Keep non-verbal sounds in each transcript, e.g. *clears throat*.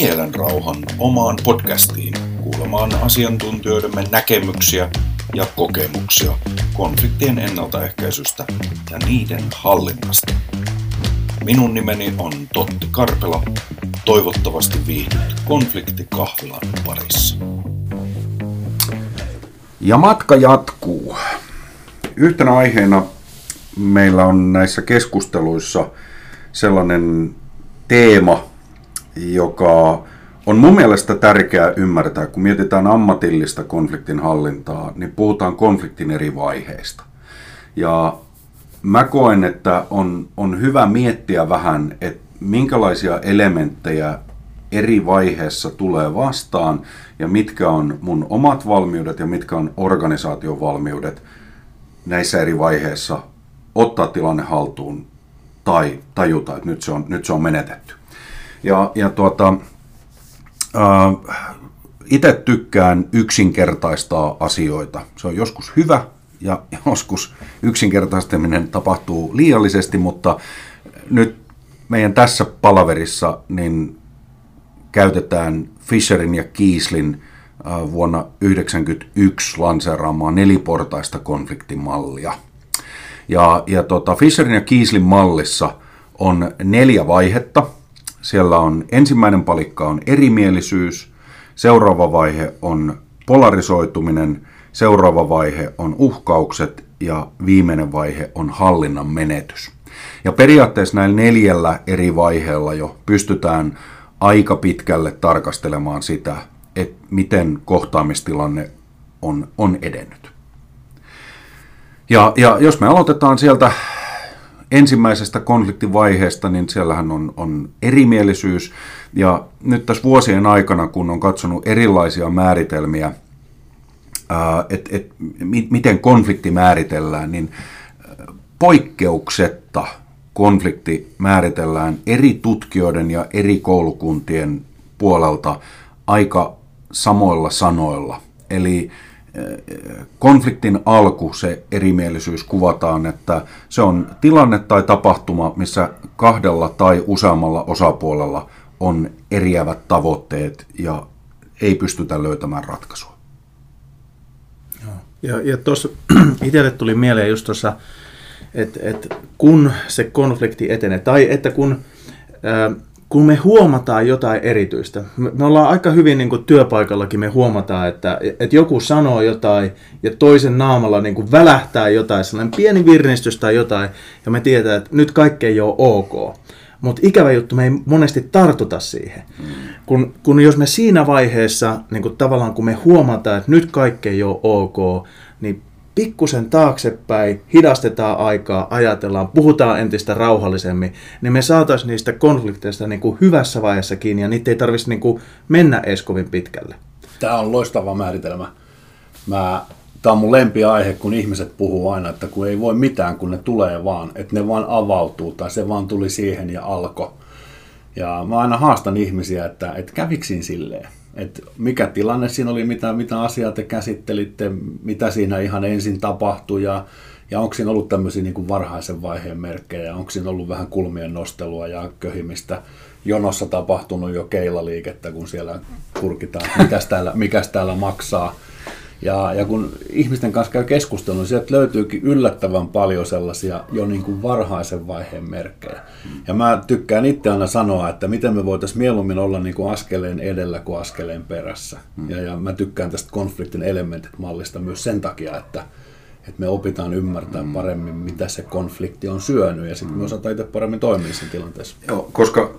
Mielenrauhan omaan podcastiin kuulemaan asiantuntijoidemme näkemyksiä ja kokemuksia konfliktien ennaltaehkäisystä ja niiden hallinnasta. Minun nimeni on Totti Karpela. Toivottavasti viihdyt konfliktikahvilan parissa. Ja matka jatkuu. Yhtenä aiheena meillä on näissä keskusteluissa sellainen teema, joka on mun mielestä tärkeää ymmärtää, kun mietitään ammatillista konfliktin hallintaa, niin puhutaan konfliktin eri vaiheista. Ja mä koen, että on, on hyvä miettiä vähän, että minkälaisia elementtejä eri vaiheessa tulee vastaan ja mitkä on mun omat valmiudet ja mitkä on organisaation valmiudet näissä eri vaiheissa ottaa tilanne haltuun tai tajuta, että nyt se on, nyt se on menetetty. Ja, ja tuota, äh, itse tykkään yksinkertaistaa asioita. Se on joskus hyvä ja *laughs* joskus yksinkertaistaminen tapahtuu liiallisesti, mutta nyt meidän tässä palaverissa niin käytetään Fisherin ja Kiislin vuonna 1991 lanseeraamaa neliportaista konfliktimallia. Ja, ja tota, Fisherin ja Kiislin mallissa on neljä vaihetta. Siellä on ensimmäinen palikka on erimielisyys, seuraava vaihe on polarisoituminen, seuraava vaihe on uhkaukset ja viimeinen vaihe on hallinnan menetys. Ja periaatteessa näillä neljällä eri vaiheella jo pystytään aika pitkälle tarkastelemaan sitä, että miten kohtaamistilanne on, on edennyt. Ja, ja jos me aloitetaan sieltä ensimmäisestä konfliktivaiheesta, niin siellähän on, on erimielisyys. Ja nyt tässä vuosien aikana, kun on katsonut erilaisia määritelmiä, että et, miten konflikti määritellään, niin poikkeuksetta konflikti määritellään eri tutkijoiden ja eri koulukuntien puolelta aika samoilla sanoilla. Eli konfliktin alku, se erimielisyys kuvataan, että se on tilanne tai tapahtuma, missä kahdella tai useammalla osapuolella on eriävät tavoitteet ja ei pystytä löytämään ratkaisua. Ja, ja tuossa *clears throat* itselle tuli mieleen just tuossa, että, että kun se konflikti etenee, tai että kun ää, kun me huomataan jotain erityistä, me ollaan aika hyvin niin kuin työpaikallakin, me huomataan, että, että joku sanoo jotain ja toisen naamalla niin kuin välähtää jotain, sellainen pieni virnistys tai jotain, ja me tiedetään, että nyt kaikki ei ole ok. Mutta ikävä juttu, me ei monesti tartuta siihen. Kun, kun jos me siinä vaiheessa, niin kuin tavallaan kun me huomataan, että nyt kaikki ei ole ok, niin pikkusen taaksepäin, hidastetaan aikaa, ajatellaan, puhutaan entistä rauhallisemmin, niin me saataisiin niistä konflikteista niin kuin hyvässä vaiheessa kiinni ja niitä ei tarvitsisi niin kuin mennä edes kovin pitkälle. Tämä on loistava määritelmä. Mä, tämä on mun lempiaihe, kun ihmiset puhuu aina, että kun ei voi mitään, kun ne tulee vaan, että ne vaan avautuu tai se vaan tuli siihen ja alkoi. Ja mä aina haastan ihmisiä, että, että käviksin silleen että mikä tilanne siinä oli, mitä, mitä asiaa te käsittelitte, mitä siinä ihan ensin tapahtui ja, ja onko siinä ollut tämmöisiä niin kuin varhaisen vaiheen merkkejä, onko siinä ollut vähän kulmien nostelua ja köhimistä, jonossa tapahtunut jo keilaliikettä, kun siellä kurkitaan, mikäs täällä, mikäs täällä maksaa. Ja, ja kun ihmisten kanssa käy keskustelua, niin sieltä löytyykin yllättävän paljon sellaisia jo niin kuin varhaisen vaiheen merkkejä. Ja mä tykkään itse aina sanoa, että miten me voitaisiin mieluummin olla niin kuin askeleen edellä kuin askeleen perässä. Hmm. Ja, ja mä tykkään tästä konfliktin elementit mallista myös sen takia, että että me opitaan ymmärtää mm. paremmin, mitä se konflikti on syönyt, ja sitten me osataan itse paremmin toimia siinä tilanteessa. Joo, koska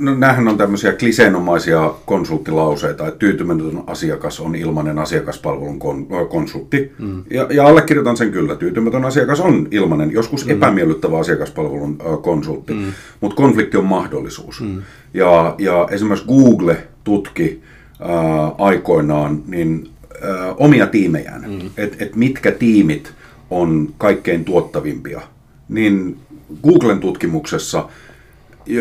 no, nämähän on tämmöisiä kliseenomaisia konsulttilauseita, että tyytymätön asiakas on ilmainen asiakaspalvelun kon, konsultti, mm. ja, ja allekirjoitan sen kyllä, tyytymätön asiakas on ilmainen, joskus mm. epämiellyttävä asiakaspalvelun konsultti, mm. mutta konflikti on mahdollisuus. Mm. Ja, ja esimerkiksi Google tutki ää, aikoinaan, niin ö, omia tiimejään, mm. että et mitkä tiimit on kaikkein tuottavimpia, niin Googlen tutkimuksessa,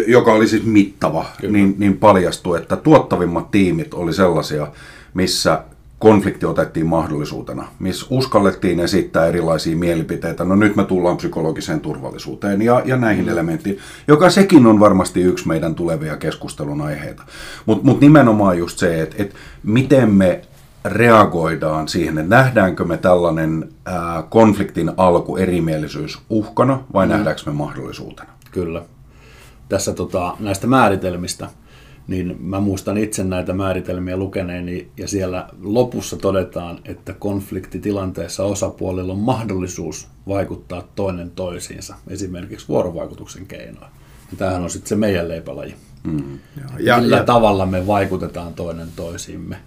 joka oli siis mittava, niin, niin paljastui, että tuottavimmat tiimit oli sellaisia, missä konflikti otettiin mahdollisuutena, missä uskallettiin esittää erilaisia mielipiteitä. No nyt me tullaan psykologiseen turvallisuuteen ja, ja näihin elementtiin, joka sekin on varmasti yksi meidän tulevia keskustelun aiheita. Mutta mut nimenomaan just se, että et miten me reagoidaan siihen, että nähdäänkö me tällainen ää, konfliktin alku, erimielisyys uhkana vai mm. nähdäänkö me mahdollisuutena? Kyllä. Tässä tota, näistä määritelmistä – niin mä muistan itse näitä määritelmiä lukeneeni ja siellä lopussa todetaan, että konfliktitilanteessa osapuolilla on mahdollisuus vaikuttaa toinen toisiinsa, esimerkiksi vuorovaikutuksen keinoin. Ja tämähän on sitten se meidän leipälaji. Mm. Ja, Millä ja, tavalla me vaikutetaan toinen toisiimme.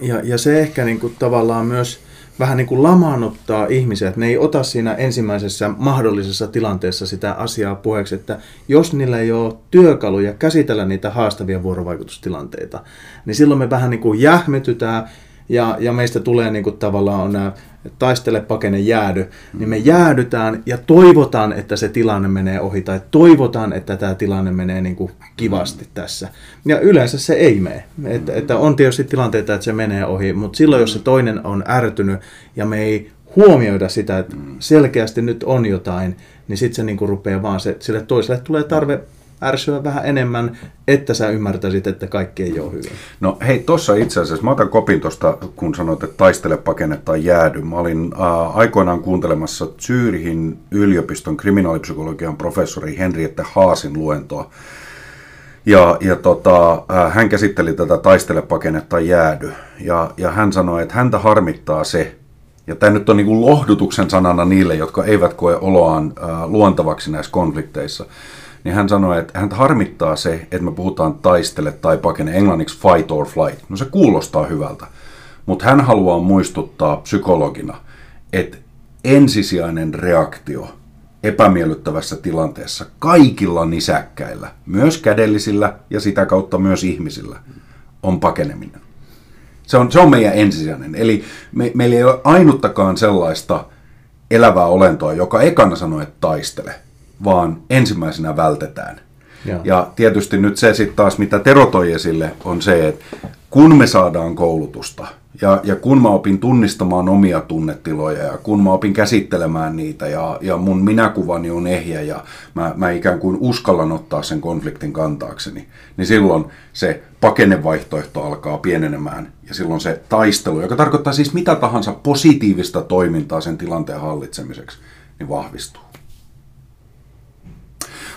Ja, ja se ehkä niin kuin tavallaan myös vähän niin kuin lamaannuttaa ihmisiä, että ne ei ota siinä ensimmäisessä mahdollisessa tilanteessa sitä asiaa puheeksi, että jos niillä ei ole työkaluja käsitellä niitä haastavia vuorovaikutustilanteita, niin silloin me vähän niin kuin jähmetytään ja, ja meistä tulee niin kuin tavallaan nämä taistele, pakene, jäädy, niin me jäädytään ja toivotaan, että se tilanne menee ohi tai toivotaan, että tämä tilanne menee niin kuin kivasti tässä. Ja yleensä se ei mene. Että, että on tietysti tilanteita, että se menee ohi, mutta silloin, jos se toinen on ärtynyt ja me ei huomioida sitä, että selkeästi nyt on jotain, niin sitten se kuin rupeaa vaan, se, sille toiselle tulee tarve ärsyä vähän enemmän, että sä ymmärtäisit, että kaikki ei ole hyvin. No hei, tuossa itse asiassa, mä otan kopin tuosta, kun sanoit, että taistele, pakene tai jäädy. Mä olin äh, aikoinaan kuuntelemassa Zyrihin yliopiston kriminaalipsykologian professori Henriette Haasin luentoa. Ja, ja tota, äh, hän käsitteli tätä taistele, pakene tai jäädy. Ja, ja hän sanoi, että häntä harmittaa se, ja tämä nyt on niin kuin lohdutuksen sanana niille, jotka eivät koe oloaan äh, luontavaksi näissä konflikteissa niin hän sanoi, että hän harmittaa se, että me puhutaan taistele tai pakene englanniksi fight or flight. No se kuulostaa hyvältä, mutta hän haluaa muistuttaa psykologina, että ensisijainen reaktio epämiellyttävässä tilanteessa kaikilla nisäkkäillä, myös kädellisillä ja sitä kautta myös ihmisillä, on pakeneminen. Se on, se on meidän ensisijainen. Eli me, meillä ei ole ainuttakaan sellaista elävää olentoa, joka ekana sanoo, että taistele vaan ensimmäisenä vältetään. Ja, ja tietysti nyt se sitten taas, mitä Tero toi esille, on se, että kun me saadaan koulutusta ja, ja kun mä opin tunnistamaan omia tunnetiloja ja kun mä opin käsittelemään niitä ja, ja mun minäkuvani on ehjä ja mä, mä ikään kuin uskallan ottaa sen konfliktin kantaakseni, niin silloin se pakenevaihtoehto alkaa pienenemään ja silloin se taistelu, joka tarkoittaa siis mitä tahansa positiivista toimintaa sen tilanteen hallitsemiseksi, niin vahvistuu.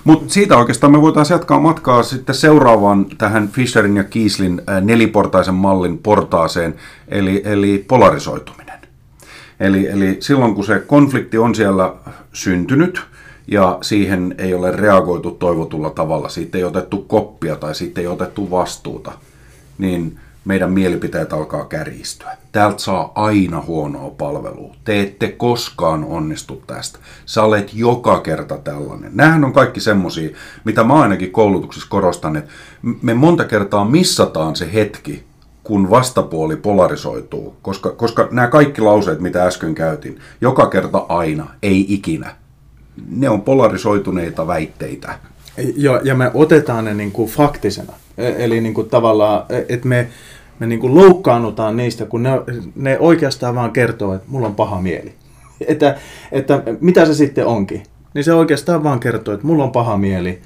Mutta siitä oikeastaan me voitaisiin jatkaa matkaa sitten seuraavaan tähän Fisherin ja Kiislin neliportaisen mallin portaaseen, eli, eli polarisoituminen. Eli, eli silloin kun se konflikti on siellä syntynyt, ja siihen ei ole reagoitu toivotulla tavalla, siitä ei otettu koppia tai siitä ei otettu vastuuta, niin meidän mielipiteet alkaa kärjistyä. Täältä saa aina huonoa palvelua. Te ette koskaan onnistu tästä. Sä olet joka kerta tällainen. Nämähän on kaikki semmosia, mitä mä ainakin koulutuksessa korostan, että me monta kertaa missataan se hetki, kun vastapuoli polarisoituu. Koska, koska nämä kaikki lauseet, mitä äsken käytin, joka kerta aina, ei ikinä, ne on polarisoituneita väitteitä. Joo, ja me otetaan ne niin kuin faktisena. E- eli niin kuin tavallaan, e- että me me niin kuin loukkaannutaan niistä, kun ne, ne oikeastaan vaan kertoo, että mulla on paha mieli. *laughs* Että, että mitä se sitten onkin? Niin se oikeastaan vaan kertoo, että mulla on paha mieli,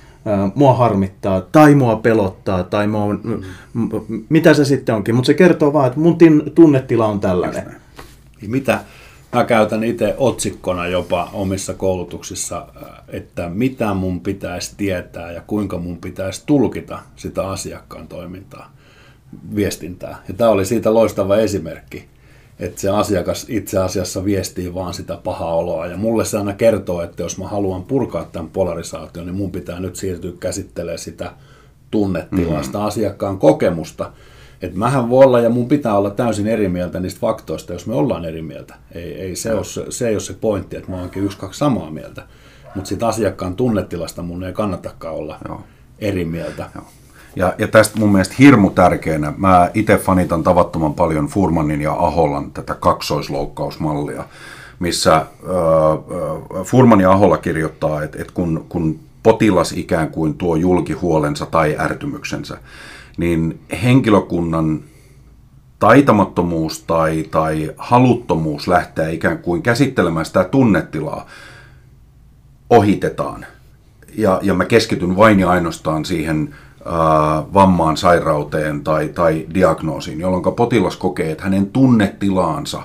mua harmittaa, tai mua pelottaa, tai mua, mm. mitä se sitten onkin. Mutta se kertoo vaan, että mun tunnetila on tällainen. Niin mitä mä käytän itse otsikkona jopa omissa koulutuksissa, että mitä mun pitäisi tietää ja kuinka mun pitäisi tulkita sitä asiakkaan toimintaa viestintää. Ja tämä oli siitä loistava esimerkki, että se asiakas itse asiassa viestii vaan sitä pahaa oloa. Ja mulle se aina kertoo, että jos mä haluan purkaa tämän polarisaation, niin mun pitää nyt siirtyä käsittelemään sitä tunnetilaa, mm-hmm. asiakkaan kokemusta. Että mähän voi olla ja mun pitää olla täysin eri mieltä niistä faktoista, jos me ollaan eri mieltä. Ei, ei se, ole, se ei ole se pointti, että mä oonkin yksi, kaksi samaa mieltä. Mutta siitä asiakkaan tunnetilasta mun ei kannatakaan olla Joo. eri mieltä. Joo. Ja, ja tästä mun mielestä hirmu tärkeänä, mä itse fanitan tavattoman paljon Furmanin ja Aholan tätä kaksoisloukkausmallia, missä äh, Furman ja Aholla kirjoittaa, että, että kun, kun potilas ikään kuin tuo julkihuolensa tai ärtymyksensä, niin henkilökunnan taitamattomuus tai, tai haluttomuus lähteä ikään kuin käsittelemään sitä tunnetilaa ohitetaan. Ja, ja mä keskityn vain ja ainoastaan siihen vammaan, sairauteen tai, tai diagnoosiin, jolloin potilas kokee, että hänen tunnetilaansa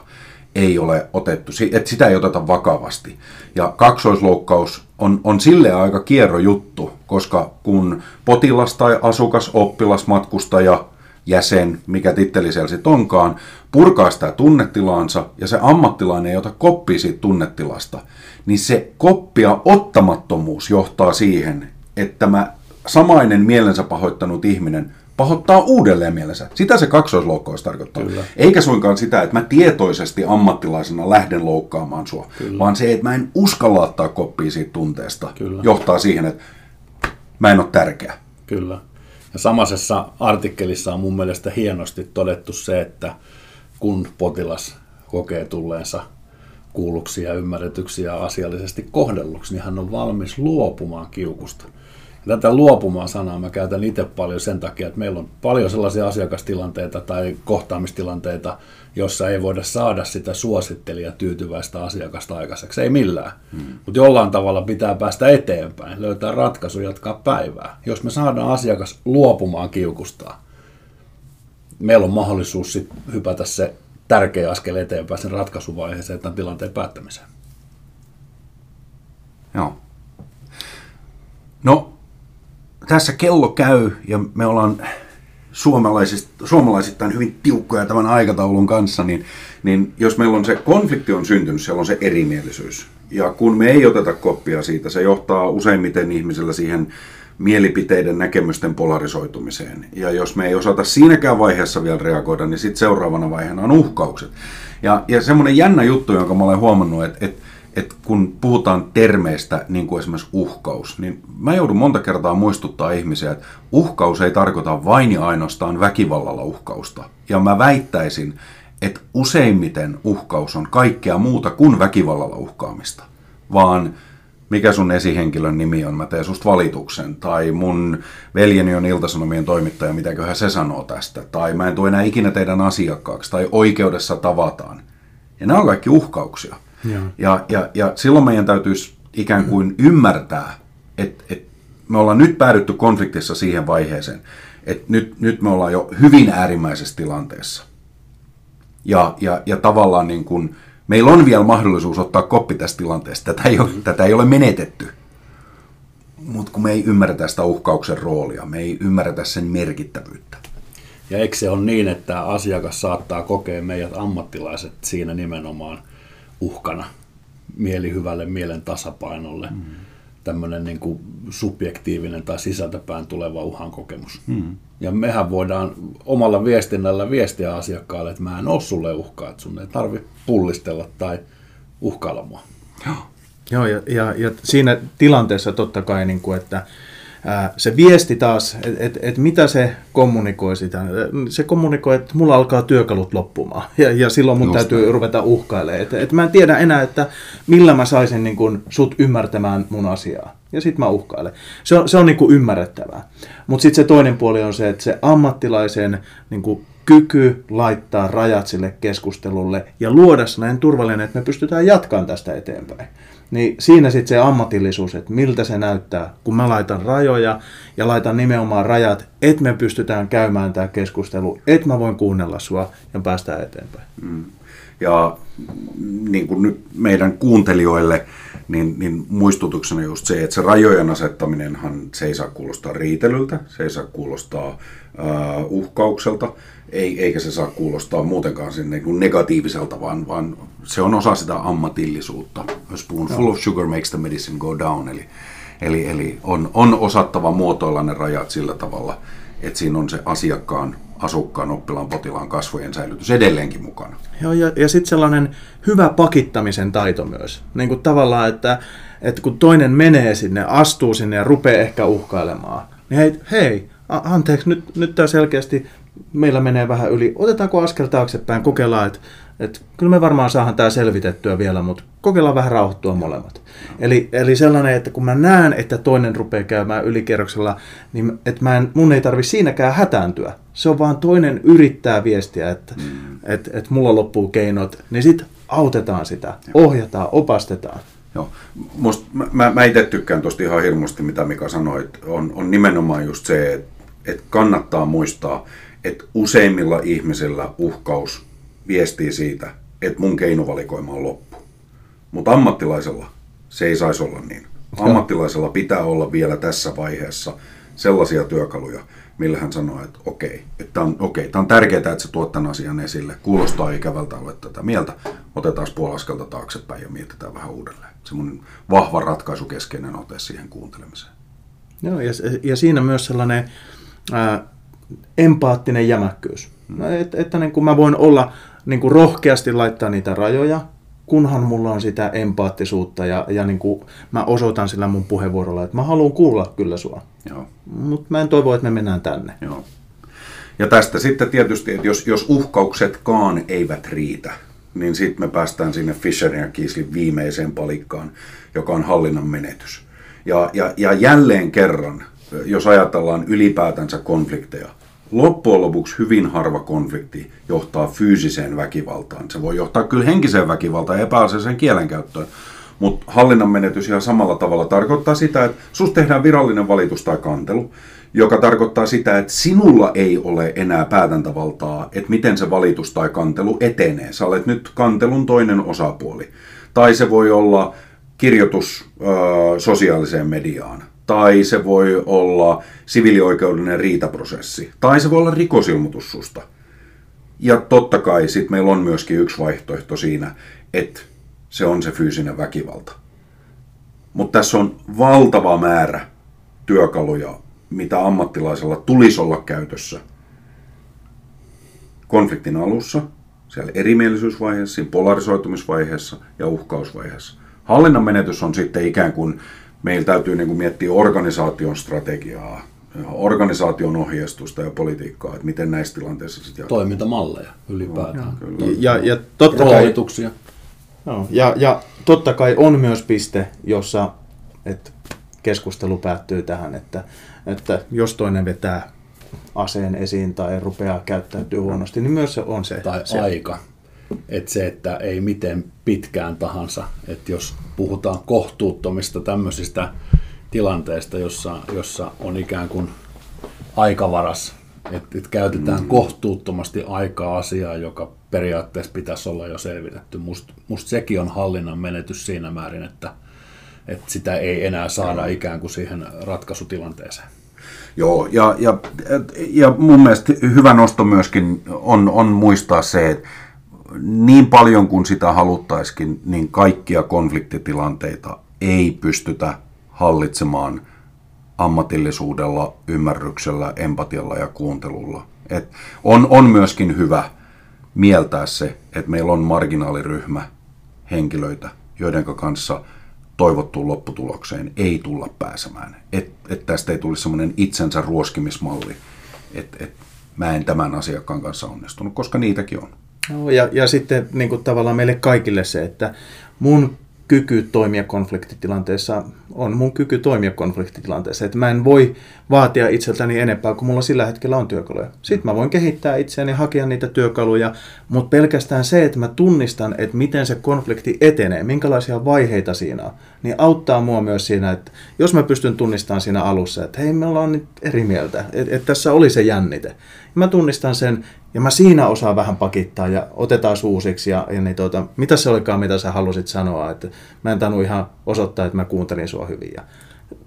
ei ole otettu, että sitä ei oteta vakavasti. Ja kaksoisloukkaus on, on sille aika kierro juttu, koska kun potilas tai asukas, oppilas, matkustaja, jäsen, mikä titteli siellä sitten onkaan, purkaa sitä tunnetilaansa ja se ammattilainen ei ota koppia siitä tunnetilasta, niin se koppia ottamattomuus johtaa siihen, että tämä samainen mielensä pahoittanut ihminen pahoittaa uudelleen mielensä. Sitä se kaksoisloukkaus tarkoittaa. Kyllä. Eikä suinkaan sitä, että mä tietoisesti ammattilaisena lähden loukkaamaan sua, Kyllä. vaan se, että mä en uskalla ottaa koppia siitä tunteesta, Kyllä. johtaa siihen, että mä en ole tärkeä. Kyllä. Ja samaisessa artikkelissa on mun mielestä hienosti todettu se, että kun potilas kokee tulleensa kuulluksi ja ymmärretyksi ja asiallisesti kohdelluksi, niin hän on valmis luopumaan kiukusta. Tätä luopumaan sanaa mä käytän itse paljon sen takia, että meillä on paljon sellaisia asiakastilanteita tai kohtaamistilanteita, jossa ei voida saada sitä suosittelijaa tyytyväistä asiakasta aikaiseksi. Ei millään. Hmm. Mutta jollain tavalla pitää päästä eteenpäin, löytää ratkaisu, jatkaa päivää. Jos me saadaan asiakas luopumaan kiukustaa, meillä on mahdollisuus sit hypätä se tärkeä askel eteenpäin sen ratkaisuvaiheeseen tämän tilanteen päättämiseen. Joo. No, tässä kello käy ja me ollaan suomalaisittain hyvin tiukkoja tämän aikataulun kanssa, niin, niin jos meillä on se konflikti on syntynyt, siellä on se erimielisyys. Ja kun me ei oteta koppia siitä, se johtaa useimmiten ihmisellä siihen mielipiteiden, näkemysten polarisoitumiseen. Ja jos me ei osata siinäkään vaiheessa vielä reagoida, niin sitten seuraavana vaiheena on uhkaukset. Ja, ja semmoinen jännä juttu, jonka mä olen huomannut, että, että että kun puhutaan termeistä, niin kuin esimerkiksi uhkaus, niin mä joudun monta kertaa muistuttaa ihmisiä, että uhkaus ei tarkoita vain ja ainoastaan väkivallalla uhkausta. Ja mä väittäisin, että useimmiten uhkaus on kaikkea muuta kuin väkivallalla uhkaamista, vaan mikä sun esihenkilön nimi on, mä teen susta valituksen, tai mun veljeni on Iltasanomien toimittaja, mitäköhän se sanoo tästä, tai mä en tule enää ikinä teidän asiakkaaksi, tai oikeudessa tavataan. Ja nämä on kaikki uhkauksia. Ja, ja, ja silloin meidän täytyisi ikään kuin ymmärtää, että, että me ollaan nyt päädytty konfliktissa siihen vaiheeseen, että nyt, nyt me ollaan jo hyvin äärimmäisessä tilanteessa. Ja, ja, ja tavallaan niin kuin, meillä on vielä mahdollisuus ottaa koppi tästä tilanteesta. Tätä ei ole, tätä ei ole menetetty. Mutta kun me ei ymmärretä sitä uhkauksen roolia, me ei ymmärretä sen merkittävyyttä. Ja eikö se ole niin, että asiakas saattaa kokea meidät ammattilaiset siinä nimenomaan – uhkana mielihyvälle, mielen tasapainolle. Mm. Tämmöinen niin kuin subjektiivinen tai sisältäpään tuleva uhan kokemus. Mm. Ja mehän voidaan omalla viestinnällä viestiä asiakkaalle, että mä en ole sulle uhkaa, että sun ei tarvi pullistella tai uhkailla mua. Joo, Joo ja, ja, ja siinä tilanteessa totta kai, niin kuin, että se viesti taas, että et, et mitä se kommunikoi sitä, se kommunikoi, että mulla alkaa työkalut loppumaan *laughs* ja, ja silloin mun Just täytyy näin. ruveta uhkailemaan. Että et mä en tiedä enää, että millä mä saisin niin kun, sut ymmärtämään mun asiaa. Ja sitten mä uhkailen. Se on, se on niin kuin ymmärrettävää. Mutta sitten se toinen puoli on se, että se ammattilaisen niin kuin kyky laittaa rajat sille keskustelulle ja luoda sellainen turvallinen, että me pystytään jatkamaan tästä eteenpäin. Niin siinä sitten se ammatillisuus, että miltä se näyttää, kun mä laitan rajoja ja laitan nimenomaan rajat, että me pystytään käymään tämä keskustelu, että mä voin kuunnella sua ja päästään eteenpäin. Mm. Ja niin kuin nyt meidän kuuntelijoille, niin, niin muistutuksena just se, että se rajojen asettaminenhan, se ei saa kuulostaa riitelyltä, se ei saa kuulostaa uh, uhkaukselta, ei, eikä se saa kuulostaa muutenkaan sinne niin negatiiviselta, vaan, vaan se on osa sitä ammatillisuutta. A spoon full of sugar makes the medicine go down, eli, eli, eli on, on osattava muotoilla ne rajat sillä tavalla, että siinä on se asiakkaan, asukkaan, oppilaan, potilaan kasvojen säilytys edelleenkin mukana. Joo, ja, ja sitten sellainen hyvä pakittamisen taito myös. Niin kuin tavallaan, että, että kun toinen menee sinne, astuu sinne ja rupeaa ehkä uhkailemaan, niin hei, hei anteeksi, nyt, nyt tämä selkeästi meillä menee vähän yli. Otetaanko askel taaksepäin, kokeillaan, että että kyllä me varmaan saadaan tämä selvitettyä vielä, mutta kokeillaan vähän rauhoittua molemmat. Eli, eli sellainen, että kun mä näen, että toinen rupeaa käymään ylikierroksella, niin että mä en, mun ei tarvi siinäkään hätääntyä. Se on vaan toinen yrittää viestiä, että mm. et, et mulla loppuu keinot, niin sitten autetaan sitä, ohjataan, opastetaan. Joo. Must, mä, mä itse tykkään tuosta ihan hirmusti, mitä Mika sanoi, että on, on nimenomaan just se, että, että kannattaa muistaa, että useimmilla ihmisillä uhkaus viestii siitä, että mun keinovalikoima on loppu. Mutta ammattilaisella se ei saisi olla niin. Ammattilaisella pitää olla vielä tässä vaiheessa sellaisia työkaluja, millä hän sanoo, että okei, että on, okei, tämä on tärkeää, että sä tuot tämän asian esille. Kuulostaa ikävältä, olet tätä mieltä. Otetaan puolaskelta taaksepäin ja mietitään vähän uudelleen. Semmoinen vahva ratkaisukeskeinen ote siihen kuuntelemiseen. Joo, ja, ja siinä myös sellainen ää, empaattinen jämäkkyys. Hmm. Että, että niin mä voin olla niin kuin rohkeasti laittaa niitä rajoja, kunhan mulla on sitä empaattisuutta ja, ja niin kuin mä osoitan sillä mun puheenvuorolla, että mä haluan kuulla kyllä sua. Mutta mä en toivo, että me mennään tänne. Joo. Ja tästä sitten tietysti, että jos, jos uhkauksetkaan eivät riitä, niin sitten me päästään sinne Fisherin ja Kiislin viimeiseen palikkaan, joka on hallinnan menetys. Ja, ja, ja jälleen kerran, jos ajatellaan ylipäätänsä konflikteja, loppujen lopuksi hyvin harva konflikti johtaa fyysiseen väkivaltaan. Se voi johtaa kyllä henkiseen väkivaltaan ja epäasialliseen kielenkäyttöön, mutta hallinnan menetys ihan samalla tavalla tarkoittaa sitä, että sus tehdään virallinen valitus tai kantelu, joka tarkoittaa sitä, että sinulla ei ole enää päätäntävaltaa, että miten se valitus tai kantelu etenee. Sä olet nyt kantelun toinen osapuoli. Tai se voi olla kirjoitus ö, sosiaaliseen mediaan tai se voi olla siviilioikeudellinen riitaprosessi, tai se voi olla rikosilmoitus susta. Ja totta kai sitten meillä on myöskin yksi vaihtoehto siinä, että se on se fyysinen väkivalta. Mutta tässä on valtava määrä työkaluja, mitä ammattilaisella tulisi olla käytössä konfliktin alussa, siellä erimielisyysvaiheessa, siinä polarisoitumisvaiheessa ja uhkausvaiheessa. Hallinnan menetys on sitten ikään kuin meillä täytyy niin kuin miettiä organisaation strategiaa, organisaation ohjeistusta ja politiikkaa, että miten näissä tilanteissa sitten Toimintamalleja ylipäätään. No, ja, ja, totta kai, no, ja, ja totta kai on myös piste, jossa että keskustelu päättyy tähän, että, että jos toinen vetää aseen esiin tai rupeaa käyttäytyy huonosti, niin myös se on se. Tai se, aika. Että se, että ei miten pitkään tahansa, että jos puhutaan kohtuuttomista tämmöisistä tilanteista, jossa, jossa on ikään kuin aikavaras, että, että käytetään mm. kohtuuttomasti aikaa asiaa, joka periaatteessa pitäisi olla jo selvitetty. Musta must sekin on hallinnan menetys siinä määrin, että, että sitä ei enää saada ikään kuin siihen ratkaisutilanteeseen. Joo, ja, ja, ja mun mielestä hyvä nosto myöskin on, on muistaa se, että niin paljon kuin sitä haluttaisikin, niin kaikkia konfliktitilanteita ei pystytä hallitsemaan ammatillisuudella, ymmärryksellä, empatialla ja kuuntelulla. Et on, on myöskin hyvä mieltää se, että meillä on marginaaliryhmä henkilöitä, joiden kanssa toivottuun lopputulokseen ei tulla pääsemään. Että et tästä ei tulisi semmoinen itsensä ruoskimismalli, että et mä en tämän asiakkaan kanssa onnistunut, koska niitäkin on. No, ja, ja sitten niin kuin tavallaan meille kaikille se, että mun kyky toimia konfliktitilanteessa on mun kyky toimia konfliktitilanteessa. Että mä en voi vaatia itseltäni enempää kuin mulla sillä hetkellä on työkaluja. Sitten mä voin kehittää itseäni, hakea niitä työkaluja, mutta pelkästään se, että mä tunnistan, että miten se konflikti etenee, minkälaisia vaiheita siinä on, niin auttaa mua myös siinä, että jos mä pystyn tunnistamaan siinä alussa, että hei, me ollaan nyt eri mieltä, että, että tässä oli se jännite. Mä tunnistan sen ja mä siinä osaan vähän pakittaa ja otetaan uusiksi ja, ja niin tuota, mitä se olikaan, mitä sä halusit sanoa, että mä en tainnut ihan osoittaa, että mä kuuntelin sua hyvin. Ja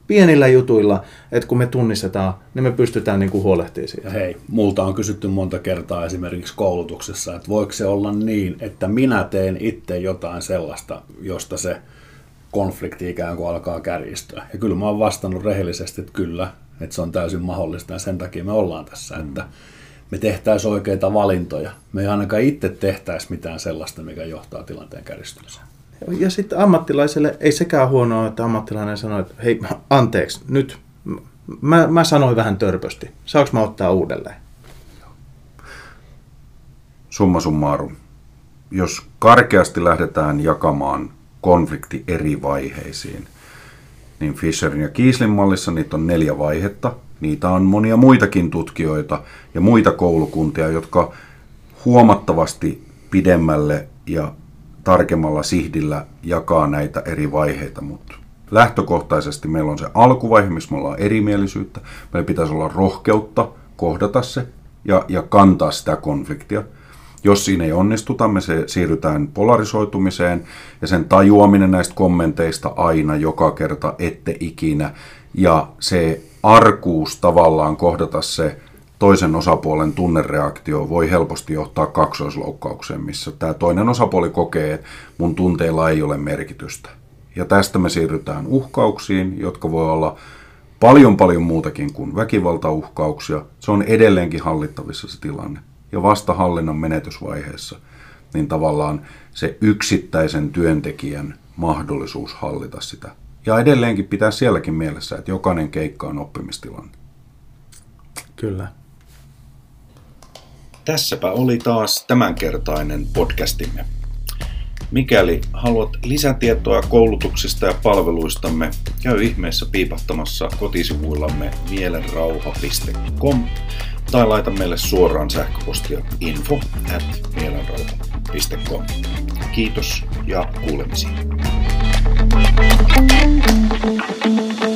pienillä jutuilla, että kun me tunnistetaan, niin me pystytään niin kuin huolehtimaan siitä. Hei, multa on kysytty monta kertaa esimerkiksi koulutuksessa, että voiko se olla niin, että minä teen itse jotain sellaista, josta se konflikti ikään kuin alkaa kärjistyä. Ja kyllä mä oon vastannut rehellisesti, että kyllä, että se on täysin mahdollista ja sen takia me ollaan tässä, mm. että me tehtäisiin oikeita valintoja. Me ei ainakaan itse tehtäisi mitään sellaista, mikä johtaa tilanteen kärjistymiseen. Ja sitten ammattilaiselle ei sekään huonoa, että ammattilainen sanoo, että hei, anteeksi, nyt mä, mä sanoin vähän törpösti. Saanko mä ottaa uudelleen? Summa summarum. jos karkeasti lähdetään jakamaan konflikti eri vaiheisiin, niin Fisherin ja Kiislin mallissa niitä on neljä vaihetta. Niitä on monia muitakin tutkijoita ja muita koulukuntia, jotka huomattavasti pidemmälle ja tarkemmalla sihdillä jakaa näitä eri vaiheita, mutta lähtökohtaisesti meillä on se alkuvaihe, missä me ollaan erimielisyyttä. Meillä pitäisi olla rohkeutta kohdata se ja, ja kantaa sitä konfliktia. Jos siinä ei onnistuta, me se, siirrytään polarisoitumiseen ja sen tajuaminen näistä kommenteista aina, joka kerta, ette ikinä. Ja se arkuus tavallaan kohdata se toisen osapuolen tunnereaktio voi helposti johtaa kaksoisloukkaukseen, missä tämä toinen osapuoli kokee, että mun tunteilla ei ole merkitystä. Ja tästä me siirrytään uhkauksiin, jotka voi olla paljon paljon muutakin kuin väkivaltauhkauksia. Se on edelleenkin hallittavissa se tilanne. Ja vasta hallinnon menetysvaiheessa, niin tavallaan se yksittäisen työntekijän mahdollisuus hallita sitä. Ja edelleenkin pitää sielläkin mielessä, että jokainen keikka on oppimistilanne. Kyllä. Tässäpä oli taas tämänkertainen podcastimme. Mikäli haluat lisätietoa koulutuksista ja palveluistamme, käy ihmeessä piipahtamassa kotisivuillamme mielenrauha.com tai laita meille suoraan sähköpostia info at mielenrauha.com. Kiitos ja kuulemisiin. Thank you.